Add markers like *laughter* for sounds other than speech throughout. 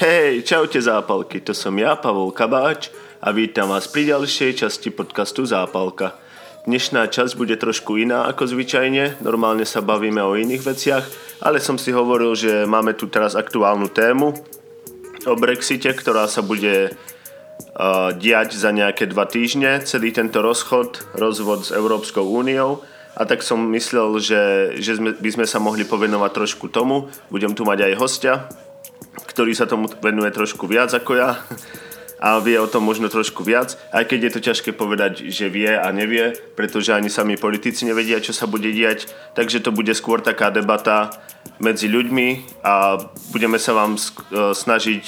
Hej, čaute zápalky, to som ja, Pavol Kabáč a vítam vás pri ďalšej časti podcastu Zápalka. Dnešná časť bude trošku iná ako zvyčajne, normálne sa bavíme o iných veciach, ale som si hovoril, že máme tu teraz aktuálnu tému o Brexite, ktorá sa bude uh, diať za nejaké dva týždne, celý tento rozchod, rozvod s Európskou úniou a tak som myslel, že, že sme, by sme sa mohli povenovať trošku tomu. Budem tu mať aj hostia, ktorý sa tomu venuje trošku viac ako ja a vie o tom možno trošku viac, aj keď je to ťažké povedať, že vie a nevie, pretože ani sami politici nevedia, čo sa bude diať, takže to bude skôr taká debata medzi ľuďmi a budeme sa vám e, snažiť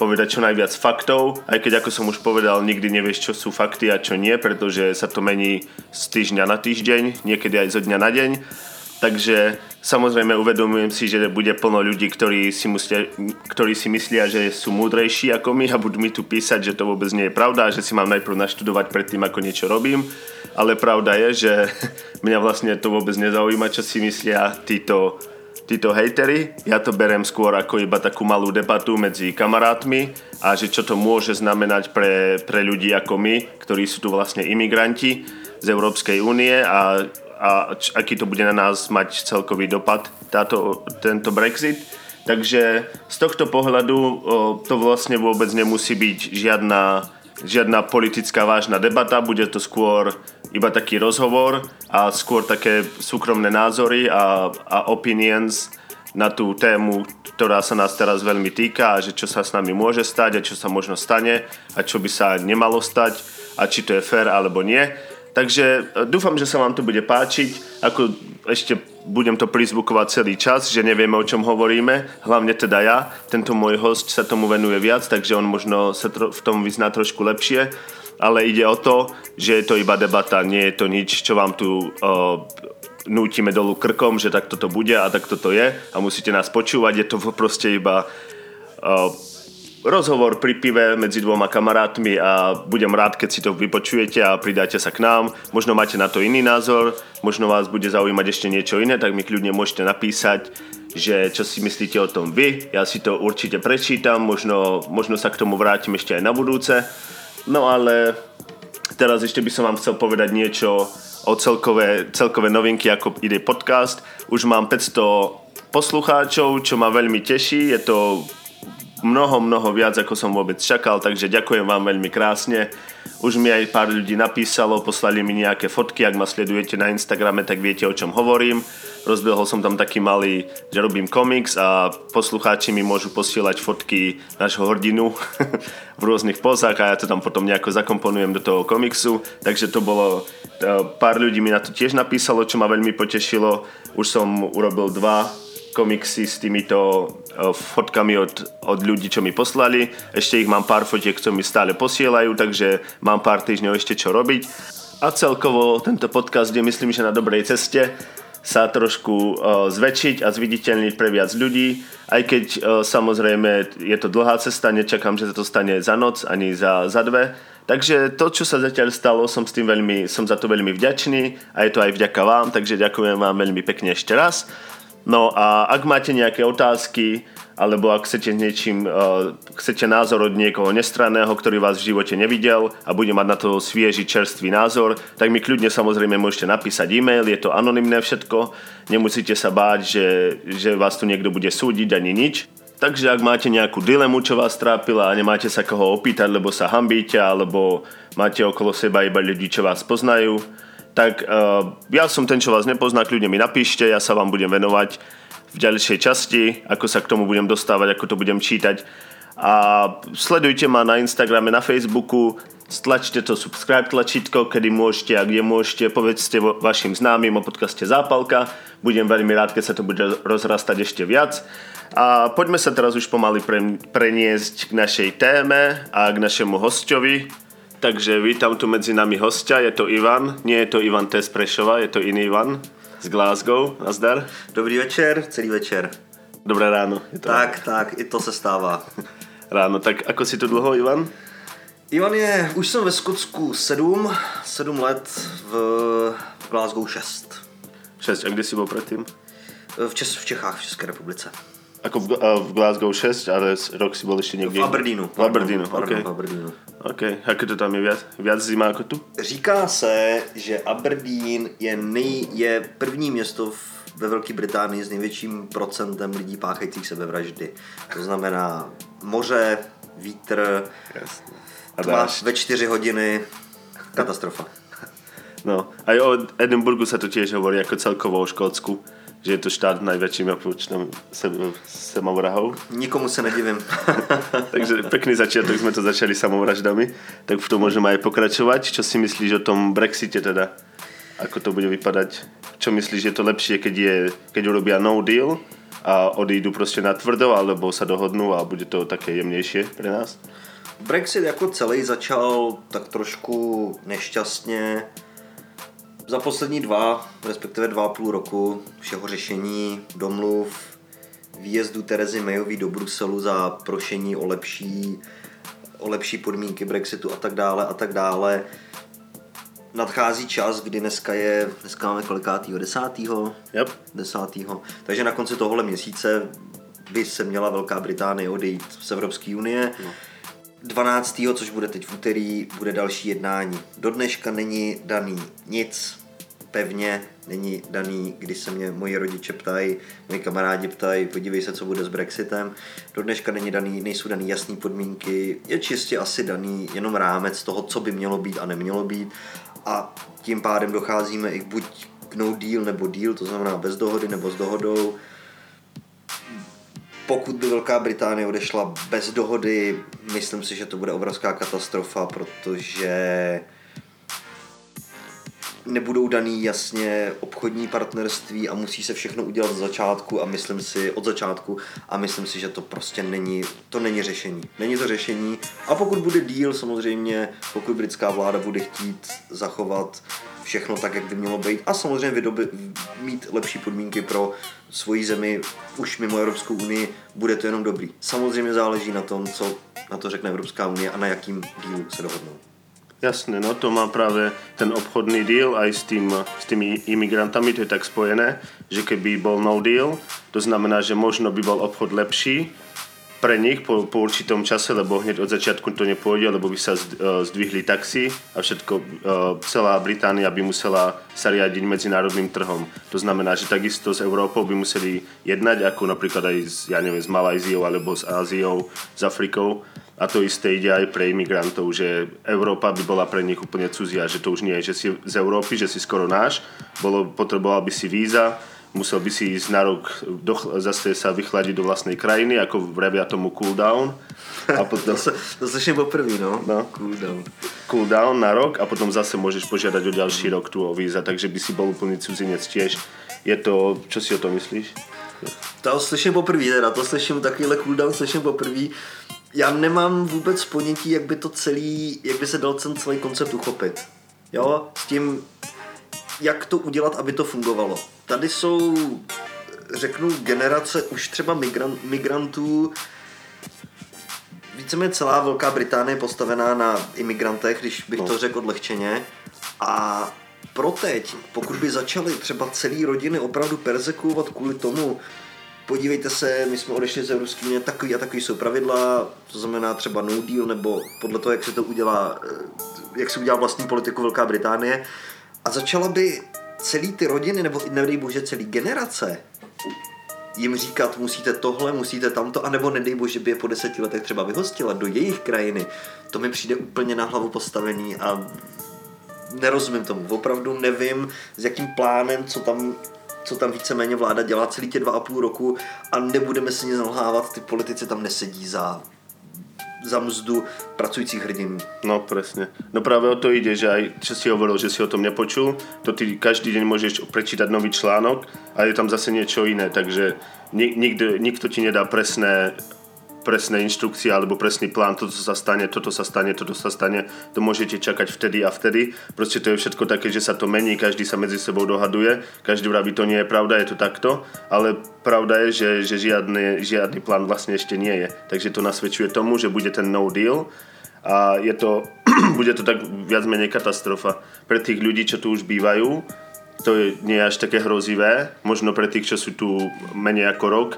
povedať čo najviac faktov, aj keď ako som už povedal, nikdy nevieš, čo sú fakty a čo nie, pretože sa to mení z týždňa na týždeň, niekedy aj zo dňa na deň. Takže samozrejme uvedomujem si, že bude plno ľudí, ktorí si, muslia, ktorí si myslia, že sú múdrejší ako my a budú mi tu písať, že to vôbec nie je pravda že si mám najprv naštudovať predtým, ako niečo robím. Ale pravda je, že *laughs* mňa vlastne to vôbec nezaujíma, čo si myslia títo, títo hejtery. Ja to berem skôr ako iba takú malú debatu medzi kamarátmi a že čo to môže znamenať pre, pre ľudí ako my, ktorí sú tu vlastne imigranti z Európskej únie a a č, aký to bude na nás mať celkový dopad táto, tento Brexit. Takže z tohto pohľadu o, to vlastne vôbec nemusí byť žiadna, žiadna politická vážna debata, bude to skôr iba taký rozhovor a skôr také súkromné názory a, a opinions na tú tému, ktorá sa nás teraz veľmi týka a že čo sa s nami môže stať a čo sa možno stane a čo by sa nemalo stať a či to je fér alebo nie. Takže e, dúfam, že sa vám to bude páčiť. Ako ešte budem to prizvukovať celý čas, že nevieme, o čom hovoríme. Hlavne teda ja. Tento môj host sa tomu venuje viac, takže on možno sa v tom vyzná trošku lepšie. Ale ide o to, že je to iba debata, nie je to nič, čo vám tu uh, nútime dolu krkom, že takto to bude a takto to je a musíte nás počúvať. Je to proste iba uh, rozhovor pri pive medzi dvoma kamarátmi a budem rád, keď si to vypočujete a pridáte sa k nám. Možno máte na to iný názor, možno vás bude zaujímať ešte niečo iné, tak mi kľudne môžete napísať, že čo si myslíte o tom vy. Ja si to určite prečítam, možno, možno sa k tomu vrátim ešte aj na budúce. No ale teraz ešte by som vám chcel povedať niečo o celkové, celkové novinky, ako ide podcast. Už mám 500 poslucháčov, čo ma veľmi teší. Je to mnoho, mnoho viac, ako som vôbec čakal, takže ďakujem vám veľmi krásne. Už mi aj pár ľudí napísalo, poslali mi nejaké fotky, ak ma sledujete na Instagrame, tak viete, o čom hovorím. Rozbehol som tam taký malý, že robím komiks a poslucháči mi môžu posielať fotky nášho hrdinu *laughs* v rôznych pozách a ja to tam potom nejako zakomponujem do toho komiksu. Takže to bolo, e, pár ľudí mi na to tiež napísalo, čo ma veľmi potešilo. Už som urobil dva komiksy s týmito eh, fotkami od, od ľudí, čo mi poslali. Ešte ich mám pár fotiek, čo mi stále posielajú, takže mám pár týždňov ešte čo robiť. A celkovo tento podcast je myslím, že na dobrej ceste sa trošku uh, zväčšiť a zviditeľniť pre viac ľudí, aj keď uh, samozrejme je to dlhá cesta, nečakám, že sa to stane za noc ani za, za dve, Takže to, čo sa zatiaľ stalo, som, s tým veľmi, som za to veľmi vďačný a je to aj vďaka vám, takže ďakujem vám veľmi pekne ešte raz. No a ak máte nejaké otázky, alebo ak chcete niečím, uh, chcete názor od niekoho nestranného, ktorý vás v živote nevidel a bude mať na to svieži čerstvý názor, tak mi kľudne samozrejme môžete napísať e-mail, je to anonymné všetko, nemusíte sa báť, že, že vás tu niekto bude súdiť ani nič. Takže ak máte nejakú dilemu, čo vás trápila a nemáte sa koho opýtať, lebo sa hambíte, alebo máte okolo seba iba ľudí, čo vás poznajú, tak uh, ja som ten, čo vás nepozná, kľudne mi napíšte, ja sa vám budem venovať v ďalšej časti, ako sa k tomu budem dostávať, ako to budem čítať. A sledujte ma na Instagrame, na Facebooku, stlačte to subscribe tlačítko, kedy môžete a kde môžete, povedzte vašim známym o podcaste Zápalka. Budem veľmi rád, keď sa to bude rozrastať ešte viac. A poďme sa teraz už pomaly pre, preniesť k našej téme a k našemu hostovi, Takže vítam tu medzi nami hostia, je to Ivan, nie je to Ivan Tess Prešova, je to iný Ivan z Glasgow, nazdar. Dobrý večer, celý večer. Dobré ráno. Je to tak, ráno. tak, i to se stává. *laughs* Ráno, tak ako si tu dlho, Ivan? Ivan je, už jsem ve Skotsku 7, 7 let, v, v Glasgow 6. 6, a kde si byl předtím? V, Čes, v Čechách, v České republice. Ako v, v Glasgow 6, ale rok si bol ešte niekde. V Aberdeenu. V Aberdeenu, pardon, OK. v Aberdeenu. OK, ako to tam je viac, viac zima ako tu? Říká se, že Aberdeen je, nej, je první město v, ve Velké Británii s největším procentem lidí páchajících sebevraždy. To znamená moře, vítr, Jasne. A tma ve čtyři hodiny, katastrofa. No, aj o Edinburgu sa to tiež hovorí ako celkovo o Škótsku, že je to štát najväčším se- samovrahov. Nikomu se nedivím. *laughs* Takže pekný začiatok sme to začali samovraždami, tak v tom môžeme aj pokračovať. Čo si myslíš o tom Brexite teda? Ako to bude vypadať? Čo myslíš, je to lepšie, keď, je, keď urobia no deal a odídu prostě na tvrdo, alebo sa dohodnú a bude to také jemnejšie pre nás? Brexit jako celý začal tak trošku nešťastně. Za poslední dva, respektive dva a půl roku všeho řešení, domluv, výjezdu Terezy Mayový do Bruselu za prošení o lepší, o lepší podmínky Brexitu a tak dále a tak dále. Nadchází čas, kdy dneska je, dneska máme kolikátýho, desátýho? Yep. 10. Takže na konci tohohle měsíce by se měla Velká Británie odejít z Evropské unie. 12. což bude teď v úterý, bude další jednání. Do dneška není daný nic pevně, není daný, když se mě moji rodiče ptají, moji kamarádi ptají, podívej se, co bude s Brexitem. Do dneška není daný, nejsou daný jasné podmínky, je čistě asi daný jenom rámec toho, co by mělo být a nemělo být. A tím pádem docházíme i buď k no deal nebo deal, to znamená bez dohody nebo s dohodou. Pokud by Velká Británie odešla bez dohody, myslím si, že to bude obrovská katastrofa, protože nebudou daný jasně obchodní partnerství a musí se všechno udělat od začátku a myslím si od začátku a myslím si, že to prostě není, to není řešení. Není to řešení a pokud bude deal samozřejmě, pokud britská vláda bude chtít zachovat všechno tak, jak by mělo být a samozřejmě vydoby, mít lepší podmínky pro svoji zemi už mimo Evropskou unii, bude to jenom dobrý. Samozřejmě záleží na tom, co na to řekne Evropská unie a na jakým dílu se dohodnou. Jasné, no to má práve ten obchodný deal aj s, tým, s tými imigrantami, to je tak spojené, že keby bol no deal, to znamená, že možno by bol obchod lepší pre nich po, po určitom čase, lebo hneď od začiatku to nepôjde, lebo by sa eh, zdvihli taxi a všetko, eh, celá Británia by musela sa riadiť medzinárodným trhom. To znamená, že takisto s Európou by museli jednať, ako napríklad aj s, ja neviem, s Malajziou alebo s Áziou, s Afrikou. A to isté ide aj pre imigrantov, že Európa by bola pre nich úplne cudzia, že to už nie je, že si z Európy, že si skoro náš, bolo, potreboval by si víza, musel by si ísť na rok do, zase sa vychladiť do vlastnej krajiny, ako vravia tomu cool down. A *laughs* potom To, se, to slyším poprvé, no. No. Cool down. cool down na rok a potom zase môžeš požiadať o ďalší rok tu o víza, takže by si bol úplný cudzinec tiež. Je to, čo si o tom myslíš? To slyším poprvé, teda to slyším takovýhle cooldown, slyším poprvé. Já nemám vůbec ponětí, jak by to celý, jak by se dal ten celý koncept uchopit. Jo, s tím, jak to udělat, aby to fungovalo. Tady jsou, řeknu, generace už třeba migran, migrantů, víceméně celá Velká Británie je postavená na imigrantech, když bych No. to řekl odlehčeně. A pro teď, pokud by začaly třeba celý rodiny opravdu persekuovat kvůli tomu, podívejte se, my jsme odešli z Evropské unie, takový a takový jsou pravidla, to znamená třeba no deal, nebo podle toho, jak se to udělá, eh, jak se udělá vlastní politiku Velká Británie. A začala by celý ty rodiny, nebo nedej bože celý generace, jim říkat, musíte tohle, musíte tamto, anebo nedej bože by je po deseti letech třeba vyhostila do jejich krajiny, to mi přijde úplně na hlavu postavený a nerozumím tomu. Opravdu nevím, s jakým plánem, co tam co tam víceméně vláda dělá celý tě dva a půl roku a nebudeme si nic nalhávat, ty politici tam nesedí za, za mzdu pracujících hrdinů. No presne. No práve o to ide, že aj čo si hovoril, že si o tom nepočul, to ty každý deň môžeš prečítať nový článok a je tam zase niečo iné, takže nik, nikto, nikto ti nedá presné presné inštrukcie alebo presný plán, toto sa stane, toto sa stane, toto sa stane, to môžete čakať vtedy a vtedy. Proste to je všetko také, že sa to mení, každý sa medzi sebou dohaduje, každý vraví, to nie je pravda, je to takto, ale pravda je, že, že žiadny, žiadny plán vlastne ešte nie je. Takže to nasvedčuje tomu, že bude ten no deal a je to, *clears throat* bude to tak viac menej katastrofa. Pre tých ľudí, čo tu už bývajú, to nie je až také hrozivé. Možno pre tých, čo sú tu menej ako rok,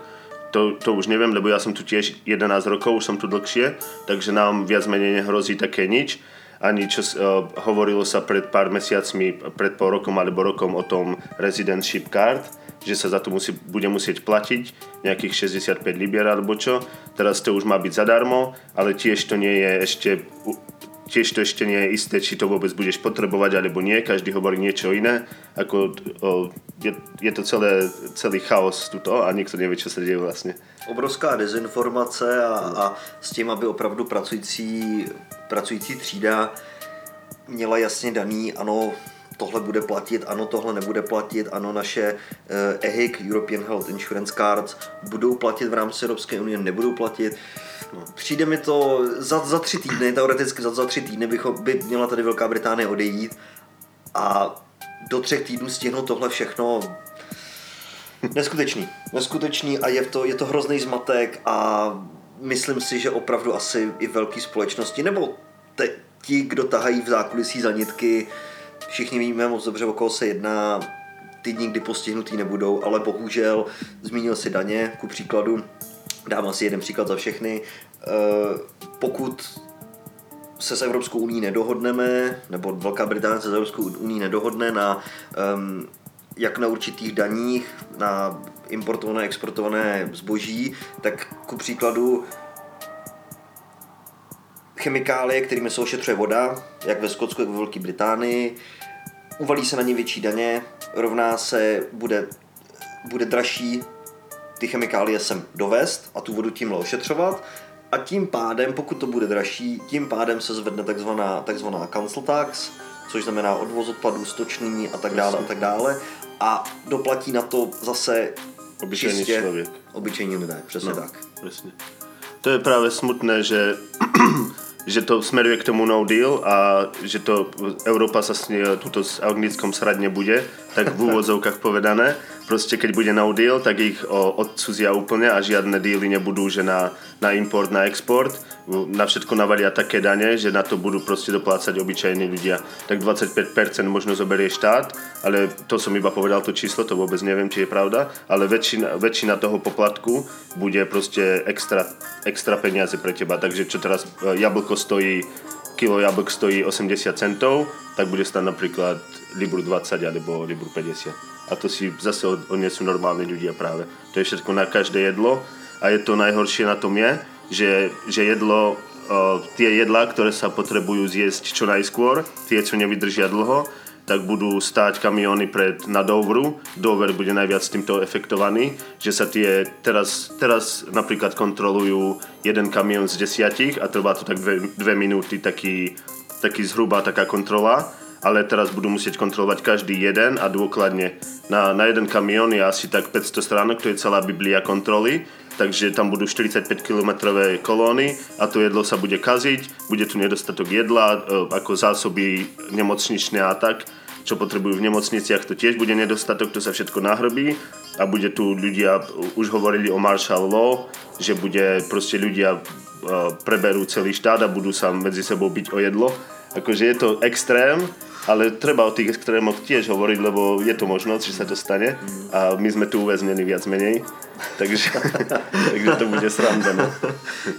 to, to už neviem, lebo ja som tu tiež 11 rokov, už som tu dlhšie, takže nám viac menej nehrozí také nič. Ani čo uh, hovorilo sa pred pár mesiacmi, pred pol rokom alebo rokom o tom residentship card, že sa za to musí, bude musieť platiť nejakých 65 libier alebo čo. Teraz to už má byť zadarmo, ale tiež to nie je ešte tiež to ešte nie je isté, či to vôbec budeš potrebovať alebo nie, každý hovorí niečo iné, ako o, je, je to celé, celý chaos tuto a nikto nevie, čo sa deje vlastne. Obrovská dezinformace a, a s tím, aby opravdu pracující, pracující třída měla jasně daný, ano, tohle bude platit, ano, tohle nebude platit, ano, naše EHIC, European Health Insurance Cards, budou platit v rámci Evropské unie, nebudou platit. No, přijde mi to za, za tři týdny, teoreticky za, za tři týdny bychom, by měla tady Velká Británie odejít a do třech týdnů stihnout tohle všechno neskutečný. Neskutečný a je to, je to hrozný zmatek a myslím si, že opravdu asi i velké společnosti, nebo te, ti, kdo tahají v zákulisí za nitky, všichni víme moc dobře, o koho se jedná, ty nikdy postihnutý nebudou, ale bohužel zmínil si daně, ku příkladu, dám asi jeden příklad za všechny, eh, pokud se s Evropskou uní nedohodneme, nebo Velká Británie se s Evropskou uní nedohodne na jak na určitých daních, na importované, exportované zboží, tak ku příkladu chemikálie, kterými se ošetřuje voda, jak ve Skotsku, jak ve Velké Británii, uvalí se na ně větší daně, rovná se, bude, bude dražší ty chemikálie sem dovést a tu vodu tímhle ošetřovat a tím pádem, pokud to bude dražší, tím pádem se zvedne takzvaná, takzvaná council tax, což znamená odvoz odpadů, stočný a tak dále a tak dále a doplatí na to zase Obyčejný čistě člověk. obyčejní lidé, přesně No. tak. Presne. To je práve smutné, že, *clears throat* že to smeruje k tomu no deal a že to sa s ne- tuto s Anglickom srať nebude, tak v *laughs* úvodzovkách povedané. Proste keď bude no deal, tak ich o, odcudzia úplne a žiadne dealy nebudú, že na, na import, na export. Na všetko navalia také dane, že na to budú proste doplácať obyčajní ľudia. Tak 25% možno zoberie štát, ale to som iba povedal to číslo, to vôbec neviem, či je pravda, ale väčšina, väčšina toho poplatku bude proste extra, extra peniaze pre teba. Takže čo teraz e, jablko stojí, kilo jablk stojí 80 centov, tak bude stať napríklad libru 20 alebo libru 50. A to si zase od- odnesú normálni ľudia práve. To je všetko na každé jedlo a je to najhoršie na tom je, že, že jedlo, uh, tie jedlá, ktoré sa potrebujú zjesť čo najskôr, tie, čo nevydržia dlho, tak budú stáť kamióny pred, na Dovru. Dover bude najviac s týmto efektovaný, že sa tie, teraz, teraz napríklad kontrolujú jeden kamión z desiatich a trvá to tak dve, dve minúty, taký, taký zhruba taká kontrola ale teraz budú musieť kontrolovať každý jeden a dôkladne. Na, na jeden kamión je asi tak 500 stránok, to je celá biblia kontroly, takže tam budú 45 km kolóny a to jedlo sa bude kaziť, bude tu nedostatok jedla, e, ako zásoby nemocničné a tak, čo potrebujú v nemocniciach, to tiež bude nedostatok, to sa všetko nahrobí a bude tu ľudia, už hovorili o martial law, že bude proste ľudia e, preberú celý štát a budú sa medzi sebou byť o jedlo. Akože je to extrém, ale treba o tých extrémoch tiež hovoriť, lebo je to možnosť, že sa to stane a my sme tu uväznení viac menej, *laughs* takže, *laughs* takže to bude sranda. No.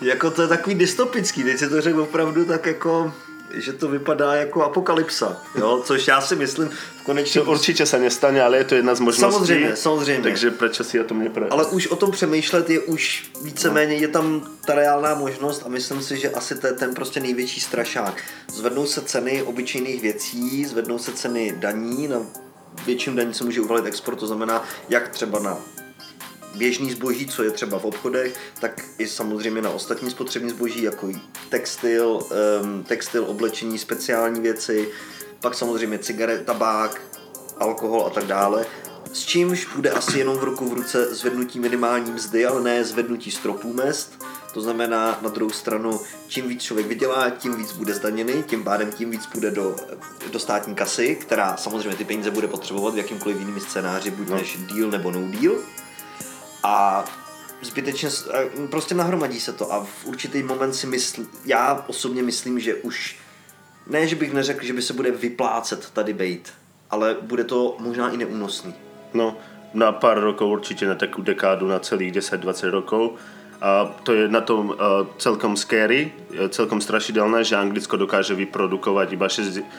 Jako to je takový dystopický, teď si to řekl opravdu tak jako, že to vypadá jako apokalypsa, jo? což já si myslím v konečném... Čo určite sa nestane, ale je to jedna z možností. Samozřejmě, samozřejmě. Takže prečo si o tom nepre... Ale už o tom přemýšlet je už víceméně, je tam ta reálná možnost a myslím si, že asi to je ten prostě největší strašák. Zvednou se ceny obyčejných věcí, zvednou se ceny daní, na většinu daní se může uvalit export, to znamená jak třeba na běžný zboží, co je třeba v obchodech, tak i samozřejmě na ostatní spotřební zboží, jako textil, um, textil, oblečení, speciální věci, pak samozřejmě cigaret, tabák, alkohol a tak dále. S čímž bude asi jenom v ruku v ruce zvednutí minimální mzdy, ale ne zvednutí stropů mest. To znamená na druhou stranu, čím víc člověk vydělá, tím víc bude zdaněný, tím pádem tím víc půjde do, do státní kasy, která samozřejmě ty peníze bude potřebovat v jakýmkoliv jiným scénáři, buď No. než deal nebo no deal. A zbytečně, prostě nahromadí se to a v určitý moment si myslím, já osobně myslím, že už, ne, že bych neřekl, že by se bude vyplácet tady bejt, ale bude to možná i neúnosný. No, na pár rokov určite, na takú dekádu, na celých 10-20 rokov. A to je na tom uh, celkom scary, celkom strašidelné, že Anglicko dokáže vyprodukovať iba 60%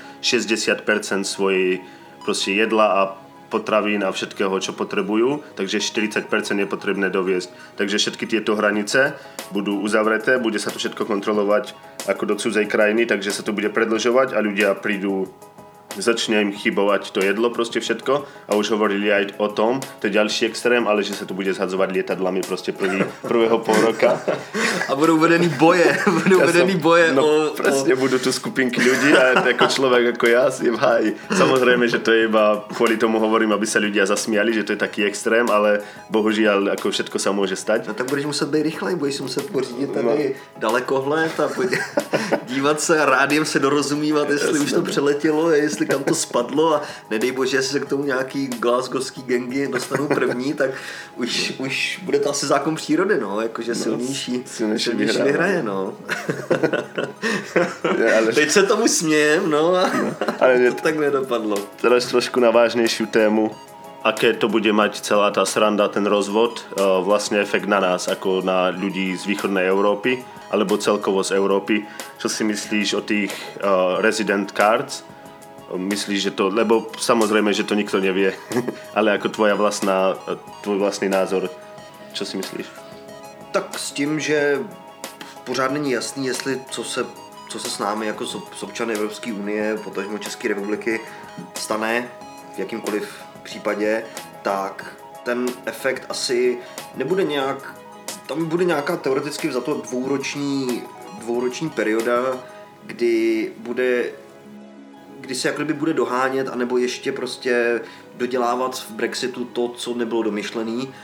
svojej proste jedla a potravín a všetkého, čo potrebujú, takže 40% je potrebné doviesť. Takže všetky tieto hranice budú uzavreté, bude sa to všetko kontrolovať ako do cudzej krajiny, takže sa to bude predlžovať a ľudia prídu začne im chybovať to jedlo, proste všetko a už hovorili aj o tom, to je ďalší extrém, ale že sa tu bude zhadzovať lietadlami proste prvý, prvého pol roka. A budú vedený boje, *laughs* budú ja vedený boje no, o... presne, o... budú tu skupinky ľudí a ako človek ako ja si v háji. Samozrejme, že to je iba kvôli tomu hovorím, aby sa ľudia zasmiali, že to je taký extrém, ale bohužiaľ ako všetko sa môže stať. No tak budeš muset být rychlej, budeš muset pořídit tady no. dalekohled a *laughs* dívat se a rádiem se dorozumívat, jestli Jasne. už to přeletělo, jestli kam to spadlo a nedej bože, jestli se k tomu nějaký glasgowský gengy dostanou první, tak už, už bude to asi zákon přírody, no, jakože no, silnější, silnější, silnější vyhraje, no. *laughs* ja, ale... Teď se tomu smějem, no a no, ale *laughs* to tak nedopadlo. Teraz trošku na vážnější tému, aké to bude mať celá tá sranda, ten rozvod, uh, vlastne efekt na nás, ako na ľudí z východnej Európy, alebo celkovo z Európy. Čo si myslíš o tých uh, resident cards? Myslíš, že to, lebo samozrejme, že to nikto nevie, *laughs* ale ako tvoja vlastná, tvoj vlastný názor, čo si myslíš? Tak s tím, že pořád není jasný, jestli co se, co se s námi jako s občany Evropské unie, potažmo České republiky stane v jakýmkoliv případě, tak ten efekt asi nebude nějak, tam bude nějaká teoreticky za to dvouroční, dvouroční perioda, kdy bude kdy se jak bude dohánět, anebo ještě prostě dodělávat v Brexitu to, co nebylo domyšlený.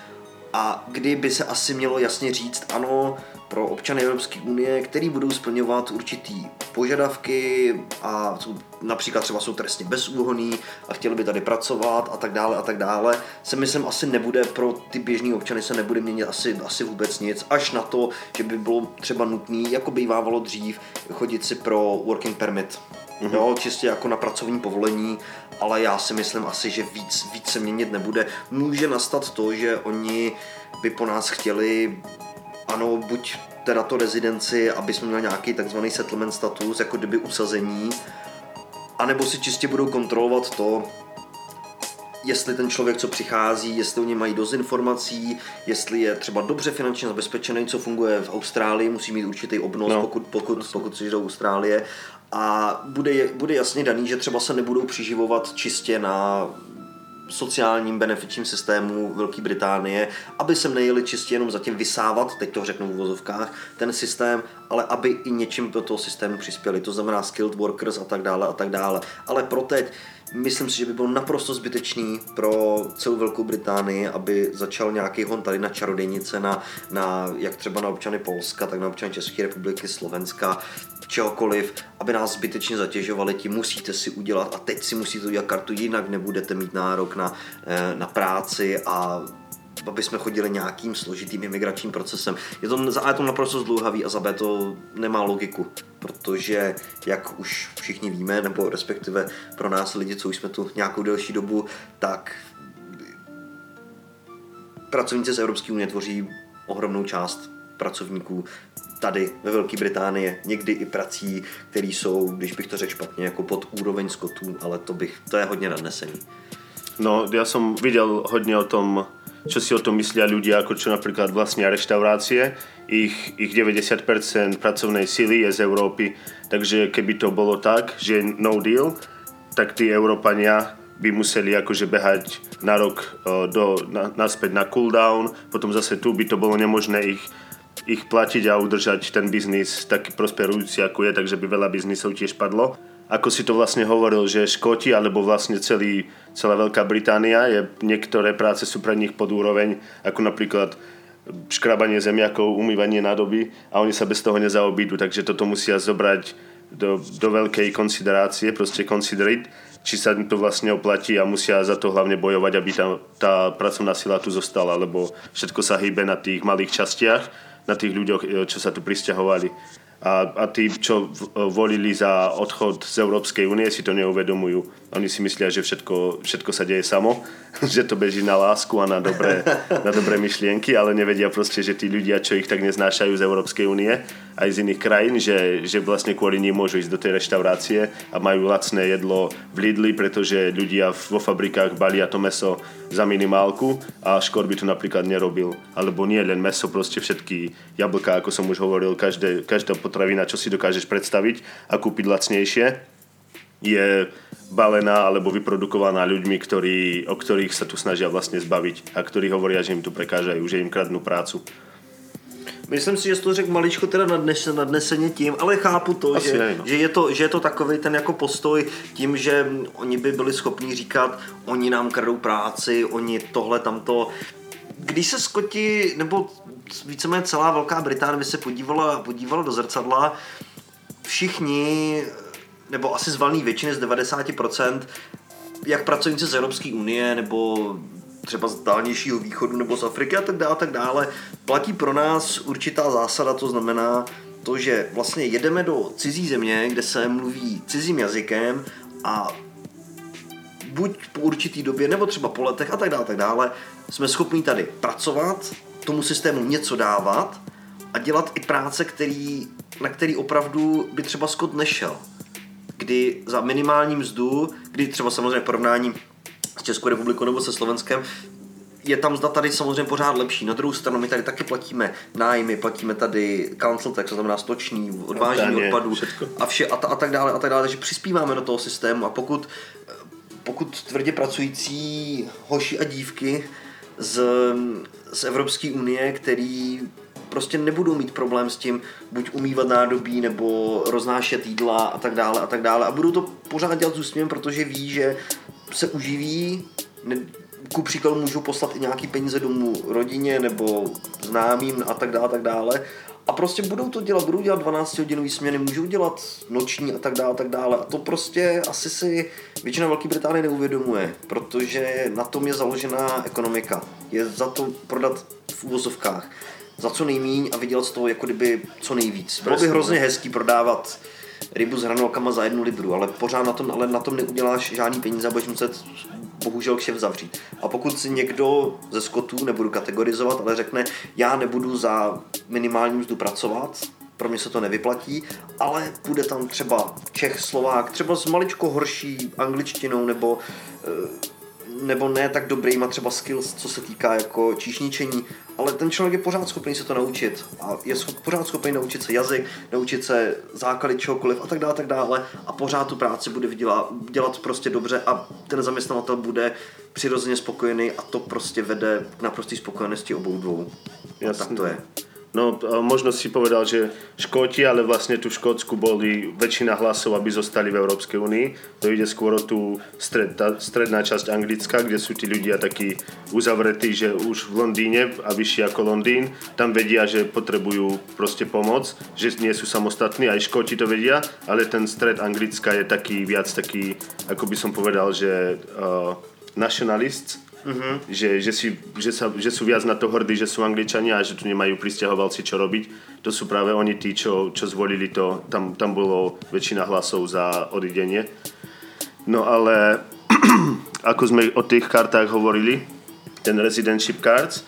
A kdy by se asi mělo jasně říct ano pro občany Evropské unie, který budou splňovat určitý požadavky a jsou, například třeba jsou trestně bezúhonný a chtěli by tady pracovat a tak dále a tak dále, se myslím asi nebude pro ty běžní občany se nebude měnit asi, asi vůbec nic, až na to, že by bylo třeba nutné, jako bývávalo dřív, chodit si pro working permit mm-hmm. jo, čistě jako na pracovní povolení, ale já si myslím asi, že víc, víc se měnit nebude. Může nastat to, že oni by po nás chtěli, ano, buď teda to rezidenci, aby jsme měli nějaký takzvaný settlement status, jako kdyby usazení, anebo si čistě budou kontrolovat to, jestli ten člověk, co přichází, jestli oni mají dost informací, jestli je třeba dobře finančně zabezpečený, co funguje v Austrálii, musí mít určitý obnos, no. pokud, pokud, pokud jsi do Austrálie a bude, bude jasně daný, že třeba se nebudou přiživovat čistě na sociálním benefičním systému Velké Británie, aby se nejeli čistě jenom zatím vysávat, teď to řeknu v vozovkách, ten systém, ale aby i něčím do toho systému přispěli, to znamená skilled workers a tak dále a tak dále. Ale pro teď myslím si, že by bylo naprosto zbytečný pro celou Velkou Británii, aby začal nějaký hon tady na čarodějnice, na, na jak třeba na občany Polska, tak na občany České republiky, Slovenska, čehokoliv, aby nás zbytečně zatěžovali, tím musíte si udělat a teď si musíte udělat kartu, jinak nebudete mít nárok na, eh, na práci a aby jsme chodili nějakým složitým imigračním procesem. Je to, za A je to naprosto zdlouhavý a za B to nemá logiku, protože jak už všichni víme, nebo respektive pro nás lidi, co už jsme tu nějakou delší dobu, tak pracovníci z Evropské unie tvoří ohromnou část pracovníků tady ve Velké Británii, někdy i prací, které jsou, když bych to řekl špatně, jako pod úroveň skotů, ale to, bych, to je hodně nadnesený. No, já jsem viděl hodně o tom, čo si o tom myslia ľudia, ako čo napríklad vlastnia reštaurácie. Ich, ich 90% pracovnej sily je z Európy, takže keby to bolo tak, že no deal, tak tí Európania by museli akože behať na rok do, na, naspäť na cooldown, potom zase tu by to bolo nemožné ich ich platiť a udržať ten biznis taký prosperujúci ako je, takže by veľa biznisov tiež padlo. Ako si to vlastne hovoril, že Škoti alebo vlastne celý, celá Veľká Británia, je, niektoré práce sú pre nich pod úroveň, ako napríklad škrabanie zemiakov, umývanie nádoby a oni sa bez toho nezaobídu, takže toto musia zobrať do, do veľkej konsiderácie, proste consider it, či sa to vlastne oplatí a musia za to hlavne bojovať, aby tá, tá pracovná sila tu zostala, lebo všetko sa hýbe na tých malých častiach na tých ľuďoch, e, čo sa tu pristahovali. a, a tí, čo volili za odchod z Európskej únie, si to neuvedomujú. Oni si myslia, že všetko, všetko sa deje samo, *laughs* že to beží na lásku a na dobré, na dobré myšlienky, ale nevedia proste, že tí ľudia, čo ich tak neznášajú z Európskej únie, aj z iných krajín, že, že vlastne kvôli nim môžu ísť do tej reštaurácie a majú lacné jedlo v Lidli, pretože ľudia vo fabrikách balia to meso za minimálku a Škor by to napríklad nerobil. Alebo nie len meso, proste všetky jablka, ako som už hovoril, každé, každá potravina, čo si dokážeš predstaviť a kúpiť lacnejšie, je balená alebo vyprodukovaná ľuďmi, ktorí, o ktorých sa tu snažia vlastne zbaviť a ktorí hovoria, že im tu prekážajú, že im kradnú prácu. Myslím si, že jsi to řekl maličko teda nadnes, nadneseně tím, ale chápu to, že, je, no. že, je to, že je to takový ten jako postoj tím, že oni by byli schopni říkat, oni nám kradou práci, oni tohle, tamto. Když se Skoti, nebo víceméně celá Velká Británie by se podívala, podívala do zrcadla, všichni nebo asi z valný většiny z 90%, jak pracovníci z Evropské unie nebo třeba z dálnějšího východu nebo z Afriky a tak dále, a tak dále, platí pro nás určitá zásada, to znamená to, že vlastně jedeme do cizí země, kde se mluví cizím jazykem a buď po určitý době, nebo třeba po letech a tak dále, tak dále, jsme schopni tady pracovat, tomu systému něco dávat a dělat i práce, který, na který opravdu by třeba Scott nešel. Kdy za minimální mzdu, kdy třeba samozřejmě porovnání s Českou republikou nebo se Slovenskem, je tam zda tady samozřejmě pořád lepší. Na druhou stranu my tady taky platíme nájmy, platíme tady council tax, to znamená stoční, odvážení odpadů a, vše, a, ta, a tak dále, a tak dále, takže přispíváme do toho systému a pokud, pokud tvrdě pracující hoši a dívky z, z Evropské unie, který prostě nebudou mít problém s tím buď umývat nádobí nebo roznášet jídla a tak dále a tak dále a budou to pořád dělat s úsměvem, protože ví, že se uživí, ne, ku příkladu můžou poslat i nějaký peníze domů rodině nebo známým a tak dále, a tak dále. A prostě budou to dělat, budou dělat 12 hodinový směny, můžou dělat noční a tak dále, a tak dále. A to prostě asi si většina Velké Británie neuvědomuje, protože na tom je založená ekonomika. Je za to prodat v úvozovkách za co nejmíň a vydělat z toho jako kdyby co nejvíc. Bylo by hrozně hezký prodávat rybu s hranolkama za jednu libru, ale pořád na tom, ale na tom neuděláš žádný peníze budeš muset bohužel kšev zavřít. A pokud si někdo ze skotů, nebudu kategorizovat, ale řekne, já nebudu za minimální mzdu pracovat, pro mě se to nevyplatí, ale bude tam třeba Čech, Slovák, třeba s maličko horší angličtinou nebo eh, nebo ne tak dobrýma třeba skills, co se týká jako číšničení, ale ten člověk je pořád schopný se to naučit a je schop, pořád schopný naučit se jazyk, naučit se základy čehokoliv a tak dále, tak dále a pořád tu práci bude dělat, dělat prostě dobře a ten zaměstnavatel bude přirozeně spokojený a to prostě vede k naprosté spokojenosti obou dvou. Jasný. tak to je. No, možno si povedal, že Škóti, ale vlastne tu v Škótsku boli väčšina hlasov, aby zostali v Európskej únii. To ide skôr o tú stred, tá stredná časť Anglicka, kde sú tí ľudia takí uzavretí, že už v Londýne a vyšší ako Londýn, tam vedia, že potrebujú proste pomoc, že nie sú samostatní, aj Škóti to vedia, ale ten stred Anglicka je taký viac taký, ako by som povedal, že uh, nationalist, mm-hmm. že, že, si, že, sa, že sú viac na to hrdí, že sú Angličania a že tu nemajú pristahovalci čo robiť. To sú práve oni tí, čo, čo zvolili to. Tam, tam bolo väčšina hlasov za odidenie. No ale *clears throat* ako sme o tých kartách hovorili, ten residentship cards,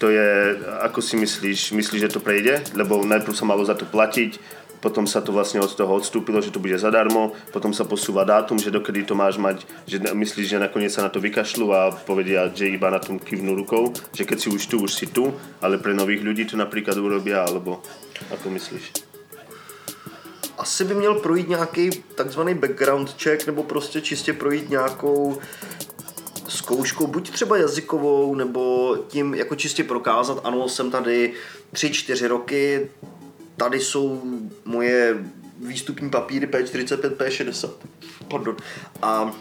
to je, ako si myslíš, myslíš, že to prejde? Lebo najprv sa malo za to platiť, potom sa to vlastne od toho odstúpilo, že to bude zadarmo, potom sa posúva dátum, že dokedy to máš mať, že myslíš, že nakoniec sa na to vykašľú a povedia, že iba na tom kývnú rukou, že keď si už tu, už si tu, ale pre nových ľudí to napríklad urobia, alebo ako myslíš? Asi by měl projít nějaký takzvaný background check, nebo prostě čistě projít nějakou zkouškou, buď třeba jazykovou, nebo tím jako čistě prokázat, ano, jsem tady 3-4 roky, tady jsou moje výstupní papíry P45, P60. Pardon. A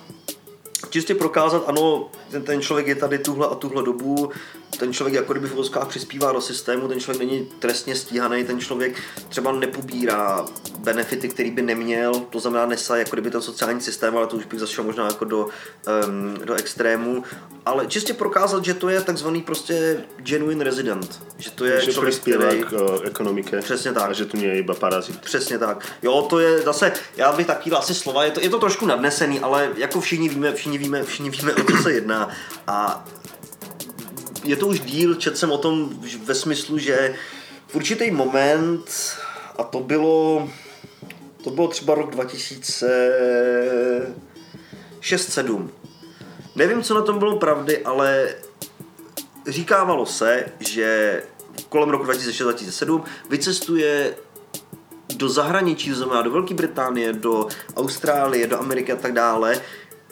čistě prokázat, ano, ten, ten člověk je tady tuhle a tuhle dobu, ten člověk jako kdyby v vozkách přispívá do systému, ten člověk není trestně stíhaný, ten člověk třeba nepobírá benefity, který by neměl, to znamená nesa jako kdyby ten sociální systém, ale to už bych zašel možná jako do, um, do extrému, ale čistě prokázat, že to je takzvaný prostě genuine resident, že to je že člověk, který... k uh, ekonomike. Přesně tak. A že tu nie je iba parazit. Přesně tak. Jo, to je zase, já bych taky asi slova, je to, je to trošku nadnesený, ale jako všichni víme, všichni víme, všichni víme, o co se jedná. A je to už díl, čet jsem o tom ve smyslu, že v určitý moment, a to bylo, to bylo třeba rok 2006-2007. Nevím, co na tom bylo pravdy, ale říkávalo se, že kolem roku 2006-2007 vycestuje do zahraničí, to znamená do Velké Británie, do Austrálie, do Ameriky a tak dále,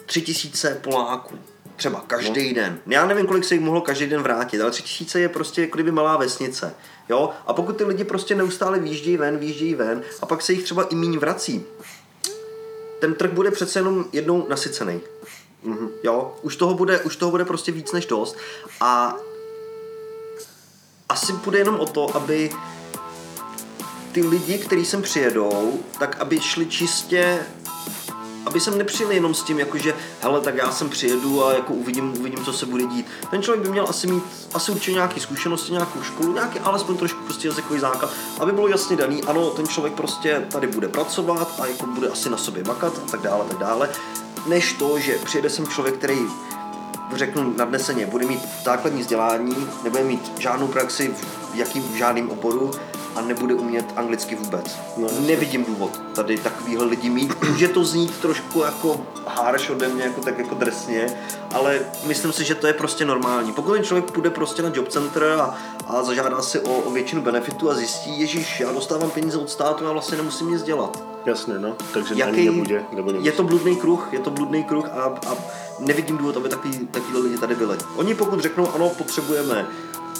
tři tisíce Poláků. Třeba každý no. den. Já nevím, kolik se jich mohlo každý den vrátit, ale tři tisíce je prostě jako kdyby malá vesnice. Jo? A pokud ty lidi prostě neustále výjíždějí ven, výjíždějí ven a pak se jich třeba i míň vrací, ten trh bude přece jenom jednou nasycený. Mm-hmm. Jo, už toho, bude, už toho bude prostě víc než dost a asi bude jenom o to, aby ty lidi, kteří sem přijedou, tak aby šli čistě aby sem nepřijeli jenom s tím, jakože hele, tak já sem přijedu a jako uvidím, uvidím, co se bude dít. Ten člověk by měl asi mít asi určitě nějaké zkušenosti, nějakou školu, nějaký alespoň trošku prostě jazykový základ, aby bylo jasně daný, ano, ten člověk prostě tady bude pracovat a jako bude asi na sobě makat a tak dále, tak dále, než to, že přijede sem člověk, který řeknu nadneseně, bude mít základní vzdělání, nebude mít žádnou praxi v jakým v žádném oboru a nebude umět anglicky vůbec. No, Nevidím důvod tady takovýhle lidi mít. Může to znít trošku jako harsh ode mě, jako tak jako drsně, ale myslím si, že to je prostě normální. Pokud ten člověk půjde prostě na job center a, a zažádá si o, o většinu benefitu a zjistí, ježíš, já dostávám peníze od státu a vlastně nemusím nic dělat. Jasně, no, takže Jaký, nebude, nebo Je to bludný kruh, je to bludný kruh a, a nevidím důvod, aby takový, takový lidi tady byli. Oni pokud řeknou, ano, potřebujeme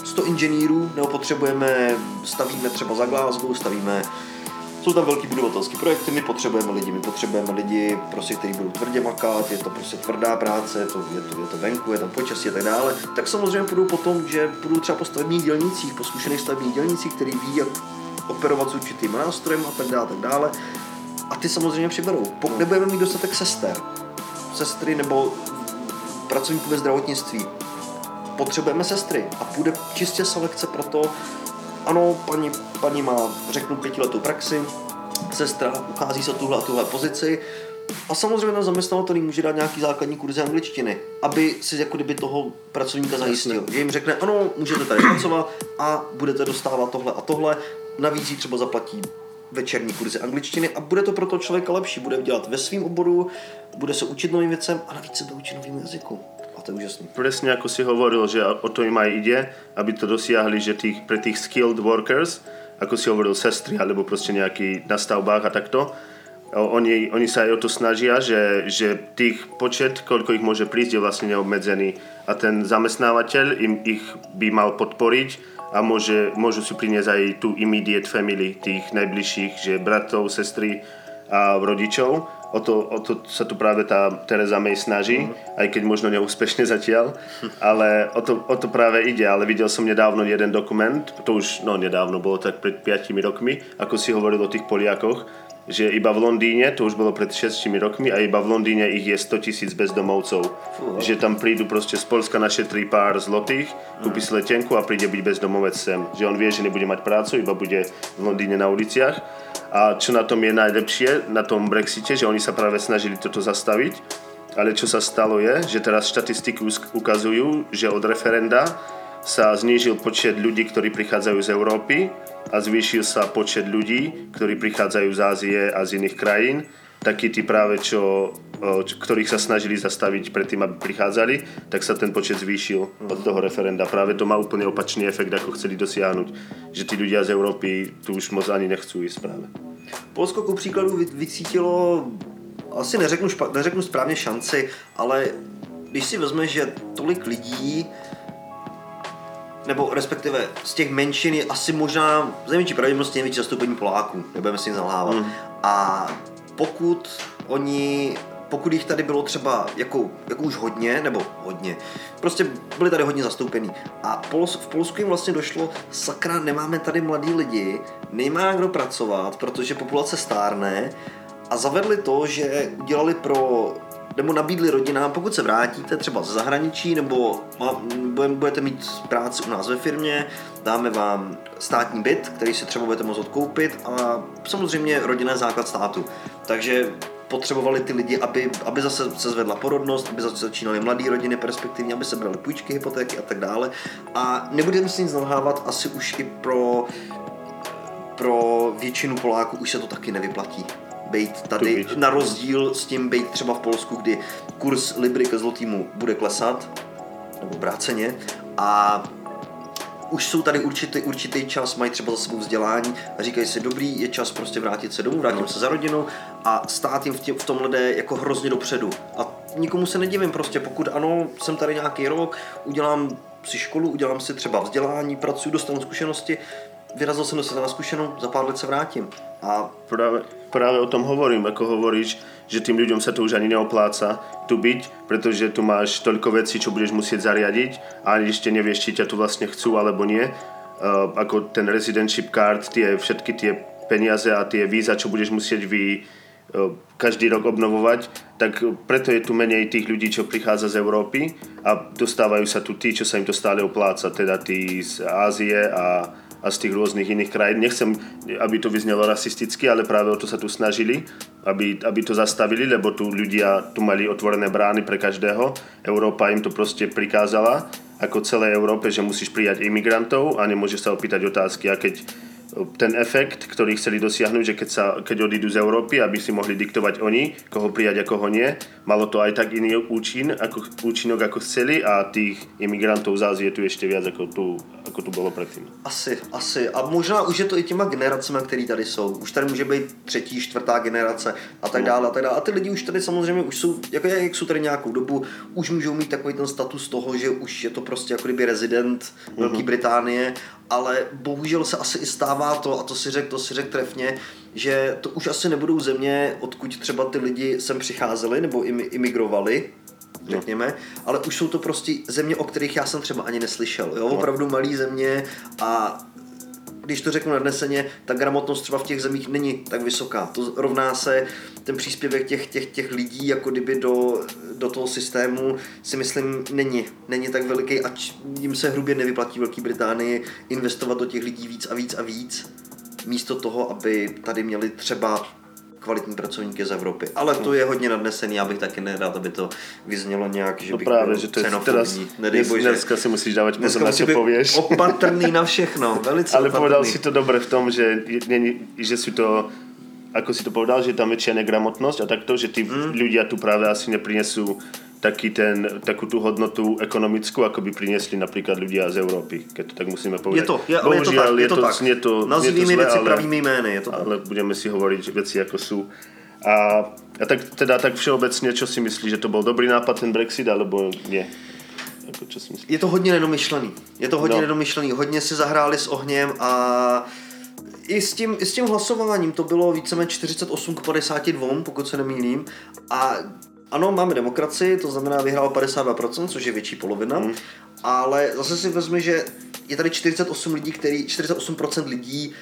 100 inženýrů, nebo potřebujeme, stavíme třeba za Glasgow, stavíme jsou tam velký budovatelský projekty, my potřebujeme lidi, my potřebujeme lidi, prostě, kteří budou tvrdě makat, je to prostě tvrdá práce, je to, je to, je to venku, je tam počasí a tak dále. Tak samozřejmě půjdou potom, že půjdou třeba po stavebních dělnicích, po zkušených stavebních dělnicích, který ví, jak operovat s určitým nástrojem a tak dále, tak dále. A ty samozřejmě přiberou. Pokud nebudeme mít dostatek sester, sestry nebo pracovníků ve zdravotnictví, potřebujeme sestry a půjde čistě selekce pro to, ano, paní, paní má, řeknu, pětiletou praxi, sestra uchází se tuhle a tuhle pozici, a samozřejmě ten zaměstnavatel může dát nějaký základní kurzy angličtiny, aby si jako kdyby toho pracovníka zajistil. Že jim řekne, ano, můžete tady pracovat a budete dostávat tohle a tohle, navíc jí třeba zaplatí večerní kurzy angličtiny a bude to pro toho člověka lepší. Bude dělat ve svém oboru, bude se učit novým věcem a navíc se bude učit novým jazyku. A to je úžasný. Presne ako si hovoril, že o to im aj ide, aby to dosiahli, že tých, pre tých skilled workers, ako si hovoril sestry, alebo proste nejaký na stavbách a takto, oni, oni sa aj o to snažia, že, že tých počet, koľko ich môže prísť, je vlastne neobmedzený. A ten zamestnávateľ im ich by mal podporiť a môže, môžu si priniesť aj tú immediate family, tých najbližších, že bratov, sestry a rodičov o to, o to sa tu práve tá Teresa May snaží, mm. aj keď možno neúspešne zatiaľ, ale o to, o to práve ide, ale videl som nedávno jeden dokument, to už, no nedávno, bolo tak pred 5 rokmi, ako si hovoril o tých Poliakoch, že iba v Londýne, to už bolo pred 6 rokmi, a iba v Londýne ich je 100 tisíc bezdomovcov. Fú, že tam prídu proste z Polska našetrí pár zlotých, kúpi si letenku a príde byť bezdomovec sem. Že on vie, že nebude mať prácu, iba bude v Londýne na uliciach a čo na tom je najlepšie, na tom Brexite, že oni sa práve snažili toto zastaviť, ale čo sa stalo je, že teraz štatistiky ukazujú, že od referenda sa znížil počet ľudí, ktorí prichádzajú z Európy a zvýšil sa počet ľudí, ktorí prichádzajú z Ázie a z iných krajín. Takí tí práve, čo, ktorých sa snažili zastaviť predtým, aby prichádzali, tak sa ten počet zvýšil od toho referenda. Práve to má úplne opačný efekt, ako chceli dosiahnuť. Že tí ľudia z Európy tu už moc ani nechcú ísť práve. Polsko ku příkladu vycítilo, asi neřeknu, špa, neřeknu správně šanci, ale když si vezme, že tolik lidí, nebo respektive z těch menšin je asi možná z největší pravděpodobnosti největší zastoupení Poláků, nebudeme si nalhávat. Mm. A pokud oni pokud jich tady bylo třeba jako, jako už hodně, nebo hodně, prostě byli tady hodně zastoupený. A Pols, v Polsku jim vlastně došlo, sakra, nemáme tady mladí lidi, nemá kdo pracovat, protože populace stárne a zavedli to, že udělali pro nebo nabídli rodinám, pokud se vrátíte třeba z zahraničí, nebo budete mít práci u nás ve firmě, dáme vám státní byt, který si třeba budete moct odkoupit a samozřejmě rodinný základ státu. Takže potřebovali ty lidi, aby, aby zase se zvedla porodnost, aby zase začínaly mladé rodiny perspektivně, aby se brali půjčky, hypotéky a tak dále. A nebudeme si nic nalhávat, asi už i pro, pro většinu Poláků už se to taky nevyplatí být tady, na rozdíl s tím být třeba v Polsku, kdy kurz Libry ke zlotýmu bude klesat, nebo obráceně, a už jsou tady určitý, určitý čas, mají třeba za sebou vzdělání a říkají si, dobrý, je čas prostě vrátit se domů, vrátím se za rodinou a stát jim v, tě, v tomhle jde jako hrozně dopředu. A nikomu se nedivím prostě, pokud ano, jsem tady nějaký rok, udělám si školu, udělám si třeba vzdělání, pracuji, dostanu zkušenosti, vyrazil jsem do světa na zkušenou, za pár let se vrátím. A právě, právě o tom hovorím, jako hovoríš, že tým ľuďom sa to už ani neopláca tu byť, pretože tu máš toľko vecí, čo budeš musieť zariadiť a ešte nevieš, či ťa tu vlastne chcú alebo nie. Uh, ako ten residentship card, tie, všetky tie peniaze a tie víza, čo budeš musieť vy uh, každý rok obnovovať, tak preto je tu menej tých ľudí, čo prichádza z Európy a dostávajú sa tu tí, čo sa im to stále opláca, teda tí z Ázie a a z tých rôznych iných krajín. Nechcem, aby to vyznelo rasisticky, ale práve o to sa tu snažili, aby, aby to zastavili, lebo tu ľudia tu mali otvorené brány pre každého. Európa im to proste prikázala, ako celej Európe, že musíš prijať imigrantov a nemôžeš sa opýtať otázky. A keď ten efekt, ktorý chceli dosiahnuť, že keď, sa, keď odídu z Európy, aby si mohli diktovať oni, koho prijať a koho nie, malo to aj tak iný účin, ako, účinok, ako chceli a tých imigrantov z Ázie tu ešte viac, ako tu, ako tu bylo předtím. Asi, asi. A možná už je to i těma generacemi, které tady jsou. Už tady může být třetí, čtvrtá generace a tak no. dále a tak dále. A ty lidi už tady samozřejmě už jsou, jako jak jsou tady nějakou dobu, už můžou mít takový ten status toho, že už je to prostě jako kdyby rezident mm-hmm. Velké Británie ale bohužel se asi i stává to, a to si řekl, to si řek trefně, že to už asi nebudou země, odkud třeba ty lidi sem přicházeli nebo imigrovali, řekněme, no. ale už jsou to prostě země, o kterých já jsem třeba ani neslyšel. Jo? No. Opravdu malé země a když to řeknu nadneseně, ta gramotnost třeba v těch zemích není tak vysoká. To rovná se ten příspěvek těch, těch, těch lidí jako kdyby do, do toho systému si myslím není, není tak veliký, ať jim se hrubě nevyplatí Velké Británii investovat do těch lidí víc a víc a víc, místo toho, aby tady měli třeba kvalitní pracovníky z Evropy. Ale to je hodně nadnesený, já bych taky nerad, aby to vyznělo nějak, že no bych právě, že to je teda, Nedej bože. Dneska si musíš dávat pozor na co pověš. Opatrný na všechno, *laughs* velice Ale opatrný. povedal si to dobře v tom, že, že si to ako si to povedal, že tam väčšia negramotnosť a takto, že tí mm. ľudia tu práve asi neprinesú taký ten, takú tú hodnotu ekonomickú, ako by priniesli napríklad ľudia z Európy, keď to tak musíme povedať. Je to, je, ale je to tak, je to, tak. Znie to, Nazvíme věci ale, pravými jmény, je to ale tak. budeme si hovoriť veci ako sú. A, a tak, teda tak všeobecně, čo si myslíš, že to byl dobrý nápad ten Brexit, alebo nie? Jako, čo si myslíš? Je to hodně nedomyšlený. Je to hodně no. nedomyšlený. Hodně si zahráli s ohněm a i s, tím, i s tím hlasováním to bylo víceméně 48 k 52, pokud se nemýlím. A ano, máme demokracii, to znamená vyhrál 52%, což je větší polovina, mm. ale zase si vezmi, že je tady 48 lidí, který, 48% lidí,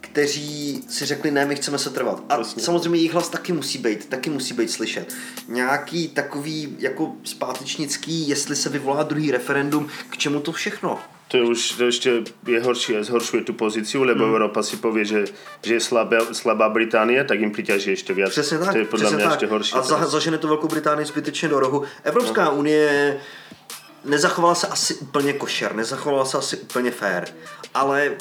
kteří si řekli, ne, my chceme se trvat. A Jasně. samozřejmě jejich hlas taky musí být, taky musí být slyšet. Nějaký takový jako zpátečnický, jestli se vyvolá druhý referendum, k čemu to všechno? To je už to ještě je horší, zhoršuje tu pozici, lebo hmm. Európa si povie, že, že je slabé, slabá Británie, tak jim přiťaží ještě víc. Přesně tak. To je podle mě ještě horší. A za, zažene to Velkou Británii zbytečně do rohu. Evropská no. unie nezachovala se asi úplně košer, nezachovala se asi úplně fair, ale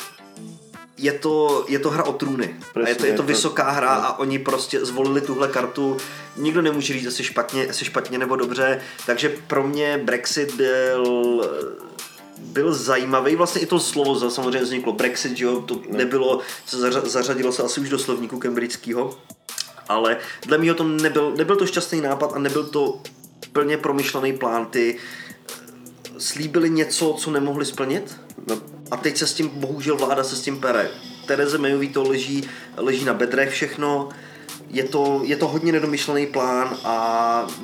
je to, je to hra o trůny. Presně, a je to, je to vysoká hra no. a oni prostě zvolili tuhle kartu. Nikdo nemůže říct, jestli špatně, jestli špatně nebo dobře. Takže pro mě Brexit byl byl zajímavý, vlastně i to slovo samozřejmě vzniklo, Brexit, že jo, to nebylo, zařadilo se asi už do slovníku cambridgeského, ale dle mého to nebyl, nebyl to šťastný nápad a nebyl to plně promyšlený plán, ty eh, slíbili něco, co nemohli splnit? No. a teď se s tím, bohužel vláda se s tím pere. Tereze Mayový to leží, leží na bedrech všechno, je to, je to hodně nedomyšlený plán a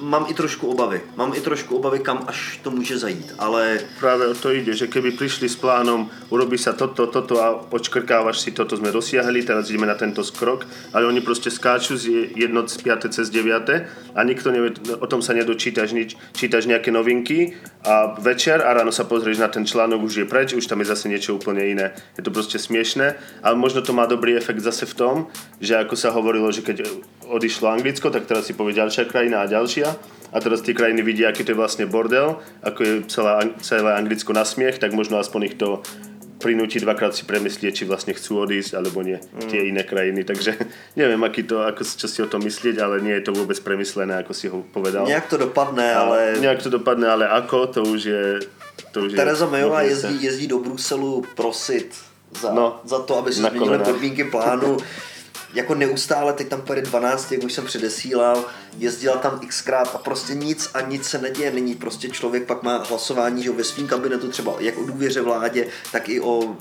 mám i trošku obavy. Mám i trošku obavy, kam až to může zajít, ale... Práve o to ide, že keby prišli s plánom, urobí sa toto, toto a počkrkávaš si, toto sme dosiahli, teraz ideme na tento skrok, ale oni proste skáču z jedno z 5. cez 9. a nikto nevie, o tom sa nedočítaš nič, čítaš nejaké novinky a večer a ráno sa pozrieš na ten článok, už je preč, už tam je zase niečo úplne iné. Je to proste smiešné, ale možno to má dobrý efekt zase v tom, že ako sa hovorilo, že keď odišlo Anglicko, tak teraz si povie ďalšia krajina a ďalšia. A teraz tie krajiny vidia, aký to je vlastne bordel, ako je celé, celé Anglicko na smiech, tak možno aspoň ich to prinúti dvakrát si premyslieť, či vlastne chcú odísť alebo nie mm. tie iné krajiny. Takže *laughs* neviem, aký to, ako, čo si o tom myslieť, ale nie je to vôbec premyslené, ako si ho povedal. Nejak to dopadne, ale... Nejak to dopadne, ale ako, to už je... To už Tereza Mayová jezdí, jezdí do Bruselu prosit za, no, za to, aby se změnily podmínky plánu. *laughs* jako neustále, teď tam pojede 12, jak už jsem předesílal, jezdila tam xkrát a prostě nic a nic se neděje. Není prostě člověk pak má hlasování, že ve svým kabinetu třeba jak o důvěře vládě, tak i o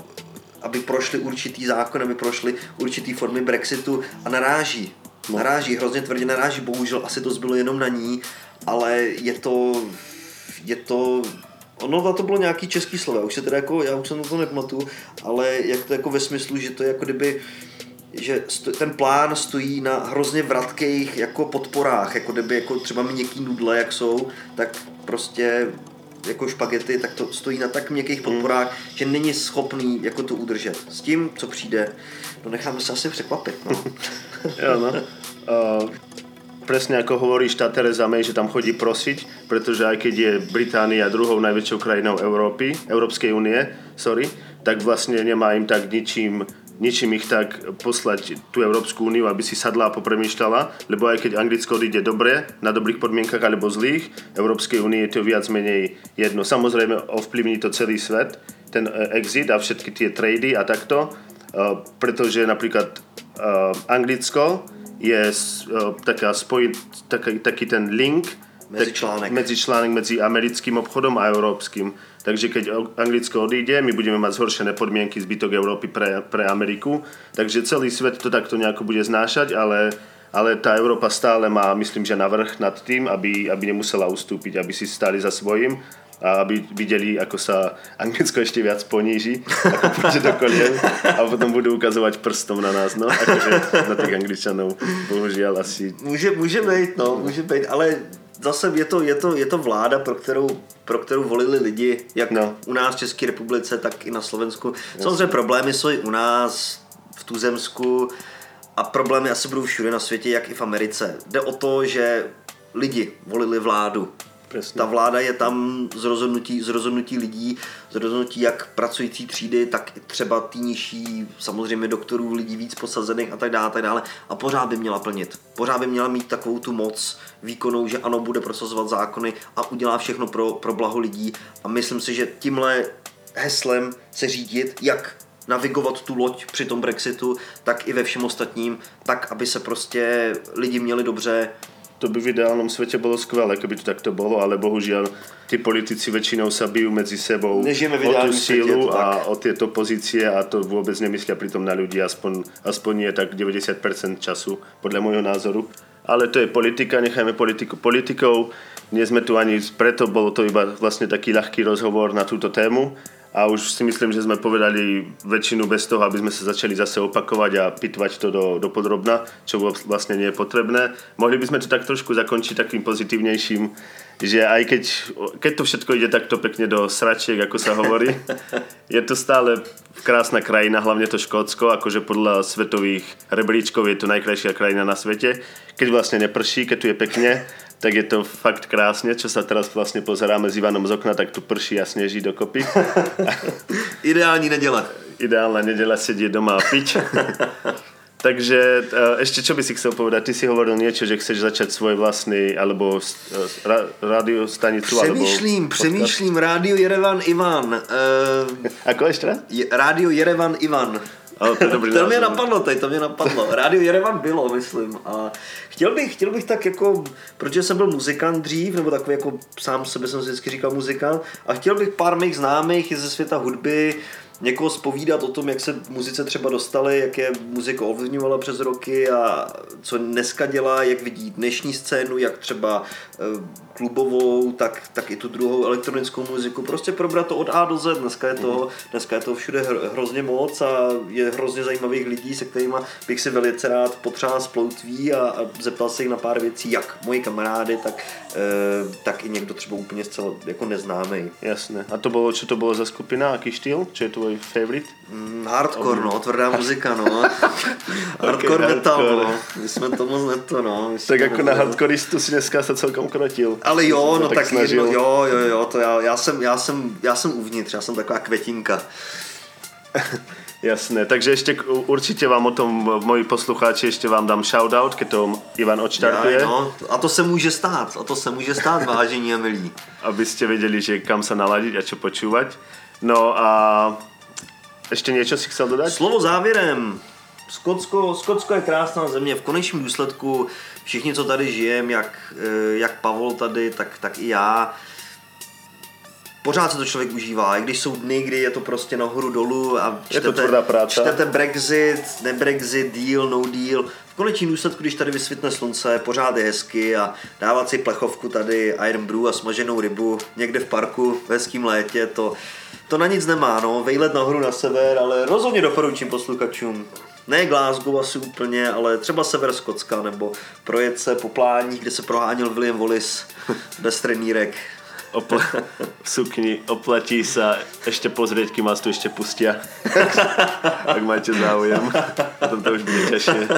aby prošly určitý zákon, aby prošly určitý formy Brexitu a naráží. No. Naráží, hrozně tvrdě naráží, bohužel asi to zbylo jenom na ní, ale je to, je to Ono na to bylo nějaký český slovo, už se teda jako, já už jsem to nepamatuju, ale jak to jako ve smyslu, že to je jako kdyby že ten plán stojí na hrozně vratkých jako podporách, jako kdyby jako třeba měkký nudle, jak jsou, tak prostě jako špagety, tak to stojí na tak měkkých hmm. podporách, mm. že není schopný jako to udržet. S tím, co přijde, no necháme se asi překvapit. No. *laughs* jo, no. Uh, presne ako hovoríš, tá Teresa May, že tam chodí prosiť, pretože aj keď je Británia druhou najväčšou krajinou Európy, Európskej únie, sorry, tak vlastne nemá im tak ničím ničím ich tak poslať tú Európsku úniu, aby si sadla a popremýšľala, lebo aj keď Anglicko odíde dobre, na dobrých podmienkach alebo zlých, Európskej únie je to viac menej jedno. Samozrejme ovplyvní to celý svet, ten e, exit a všetky tie trady a takto, e, pretože napríklad e, Anglicko je taká spoj, taký, taký ten link, Medzičlánek. Medzičlánek medzi americkým obchodom a európskym. Takže keď Anglicko odíde, my budeme mať zhoršené podmienky zbytok Európy pre, pre Ameriku. Takže celý svet to takto nejako bude znášať, ale, ale tá Európa stále má, myslím, že navrh nad tým, aby, aby nemusela ustúpiť, aby si stáli za svojím a aby videli, ako sa Anglicko ešte viac poníži, ako do kolien a potom budú ukazovať prstom na nás, no, akože na tých Angličanov, bohužiaľ asi. Může, může být, no, může být, ale zase je to, je to, je to vláda, pro kterou, pro kterou volili lidi, jak no. u nás v České republice, tak i na Slovensku. Jasně. Samozřejmě problémy jsou i u nás, v Tuzemsku a problémy asi budou všude na světě, jak i v Americe. Jde o to, že lidi volili vládu. Přesně. Ta vláda je tam z rozhodnutí, z rozhodnutí lidí, z rozhodnutí jak pracující třídy, tak i třeba tý nižší, samozřejmě doktorů, lidí víc posazených a tak dále, a tak dále. A pořád by měla plnit. Pořád by měla mít takovou tu moc výkonou, že ano, bude prosazovat zákony a udělá všechno pro, pro blaho lidí. A myslím si, že tímhle heslem se řídit, jak navigovat tu loď při tom Brexitu, tak i ve všem ostatním, tak, aby se prostě lidi měli dobře, to by v ideálnom svete bolo skvelé, keby to takto bolo, ale bohužiaľ tí politici väčšinou sa bijú medzi sebou Nežijeme o tú sílu a o tieto pozície a to vôbec nemyslia pritom na ľudí, aspoň, aspoň nie tak 90% času, podľa môjho názoru. Ale to je politika, nechajme politiku politikou. Nie sme tu ani preto, bolo to iba vlastne taký ľahký rozhovor na túto tému a už si myslím, že sme povedali väčšinu bez toho, aby sme sa začali zase opakovať a pitvať to do, do podrobna, čo vlastne nie je potrebné. Mohli by sme to tak trošku zakončiť takým pozitívnejším, že aj keď, keď to všetko ide takto pekne do sračiek, ako sa hovorí, *laughs* je to stále krásna krajina, hlavne to Škótsko, akože podľa svetových rebríčkov je to najkrajšia krajina na svete. Keď vlastne neprší, keď tu je pekne, tak je to fakt krásne, čo sa teraz vlastne pozeráme s Ivanom z okna, tak tu prší a sneží dokopy. *laughs* Ideální neděle. Ideálna neděle sedieť doma a piť. *laughs* Takže e, ešte čo by si chcel povedať? Ty si hovoril niečo, že chceš začať svoj vlastný alebo ra, radiostanicu Přemýšlím, alebo přemýšlím, Rádio Jerevan Ivan. Uh, Ako ešte Rádio Jerevan Ivan. Ale to, dobrý *laughs* to mě napadlo teď, to mě napadlo. Rádio Jerevan bylo, myslím. A chtěl bych, chtěl bych tak jako, protože jsem byl muzikant dřív, nebo takový jako sám sebe jsem si vždycky říkal muzikant, a chtěl bych pár mých známých ze světa hudby, někoho spovídat o tom, jak se muzice třeba dostali, jak je muzika ovlivňovala přes roky a co dneska dělá, jak vidí dnešní scénu, jak třeba klubovou, tak, tak i tu druhou elektronickou muziku. Prostě probrat to od A do Z. Dneska je to, mm. dneska je to všude hrozně moc a je hrozně zajímavých lidí, se kterými bych si velice rád potřál sploutví a, a zeptal se jich na pár věcí, jak moji kamarády, tak, e, tak i někdo třeba úplně zcela jako neznámý. Jasné. A to bylo, co to bylo za skupina, jaký štýl? Co je tvůj favorite? Mm, hardcore, no, tvrdá muzika, no. *laughs* hardcore okay, metal, hardcore. no. My jsme to moc neto, no. tak jako na hardcoreistu si dneska se celkom krotil. Ale jo, no tak, tak jedno, jo, jo, jo, to já, já, jsem, já, jsem, já jsem uvnitř, já jsem taková květinka. *laughs* Jasné, takže ještě určitě vám o tom moji posluchači ještě vám dám shoutout, když to Ivan odštartuje. Ja, no, a to se může stát, a to se může stát, vážení a milí. *laughs* Abyste věděli, že kam se naladit a čo počúvať. No a ještě něco si chcel dodat? Slovo závěrem. Skotsko, Skotsko je krásná země. V konečném důsledku všichni, co tady žijeme, jak, eh, jak Pavol tady, tak, tak i já, pořád se to člověk užívá, i když jsou dny, kdy je to prostě nahoru dolů a čtete, je to práce. čtete Brexit, ne Brexit, deal, no deal. V konečném důsledku, když tady vysvětne slunce, pořád je hezky a dávat si plechovku tady Iron Brew a smaženou rybu někde v parku v hezkým létě, to, to na nic nemá, no, vejlet nahoru na sever, ale rozhodně doporučím posluchačům ne Glasgow asi úplně, ale třeba sever Skotska, nebo projet se po pláních, kde se proháněl William Wallace *laughs* bez trenírek. Opl- v *laughs* sukni, oplatí se, ještě pozrieť, kým vás tu ještě pustí. *laughs* tak máte záujem. Potom to už bude těžké.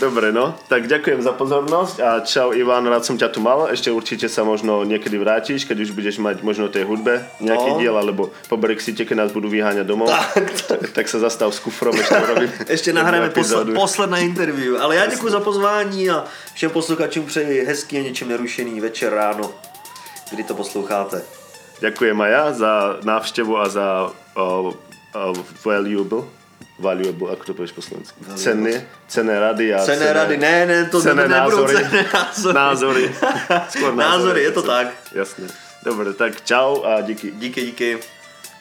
Dobre, no. Tak ďakujem za pozornosť a čau Ivan, rád som ťa tu mal. Ešte určite sa možno niekedy vrátiš, keď už budeš mať možno tej hudbe nejaký no. diel, alebo po Brexite, keď nás budú vyháňať domov. Tak, tak. tak sa zastav s kufrom, ešte urobím. *laughs* Ešte nahráme posle, posledná interview. Ale já děkuji za pozvání a všem posluchačům přeji hezký a něčem nerušený večer, ráno, kdy to posloucháte. Ďakujem aj ja za návštevu a za uh, uh, valuable valuable, ako to povieš po slovensku? Ceny, cené rady a cené, cené rady, ne, ne, to cené názory. Cené *laughs* názory. názory. *laughs* Názory, názory, je to tak. Jasné. Dobre, tak čau a díky. Díky, díky.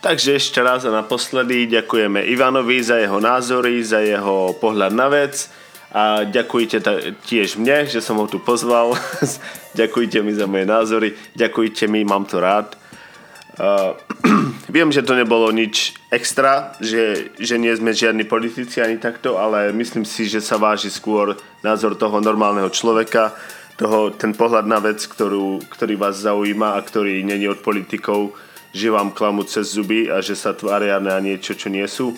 Takže ještě raz a naposledy děkujeme Ivanovi za jeho názory, za jeho pohled na věc a ďakujte tiež mne, že som ho tu pozval. *laughs* ďakujte mi za moje názory, ďakujte mi, mám to rád. *clears throat* Uh, viem, že to nebolo nič extra, že, že nie sme žiadni politici ani takto, ale myslím si, že sa váži skôr názor toho normálneho človeka, toho, ten pohľad na vec, ktorú, ktorý vás zaujíma a ktorý není od politikov, že vám klamú cez zuby a že sa tvária na niečo, čo nie sú.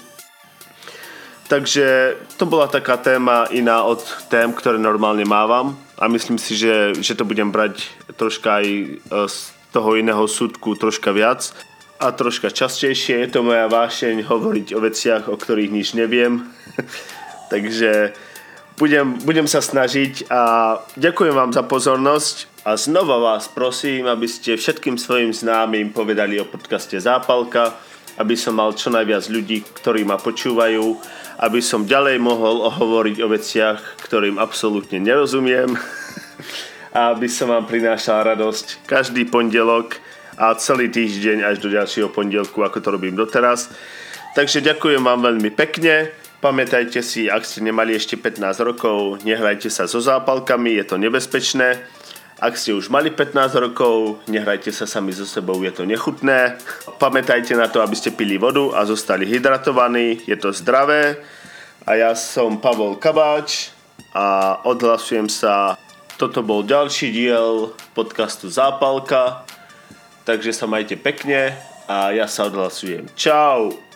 Takže to bola taká téma iná od tém, ktoré normálne mávam a myslím si, že, že to budem brať troška aj z toho iného súdku troška viac a troška častejšie. Je to moja vášeň hovoriť o veciach, o ktorých nič neviem. *laughs* Takže budem, budem sa snažiť a ďakujem vám za pozornosť a znova vás prosím, aby ste všetkým svojim známym povedali o podcaste Zápalka, aby som mal čo najviac ľudí, ktorí ma počúvajú, aby som ďalej mohol hovoriť o veciach, ktorým absolútne nerozumiem *laughs* aby som vám prinášal radosť každý pondelok a celý týždeň až do ďalšieho pondelku, ako to robím doteraz. Takže ďakujem vám veľmi pekne. Pamätajte si, ak ste nemali ešte 15 rokov, nehrajte sa so zápalkami, je to nebezpečné. Ak ste už mali 15 rokov, nehrajte sa sami so sebou, je to nechutné. Pamätajte na to, aby ste pili vodu a zostali hydratovaní, je to zdravé. A ja som Pavol Kabáč a odhlasujem sa. Toto bol ďalší diel podcastu Zápalka. Takže sa majte pekne a ja sa odhlasujem. Čau!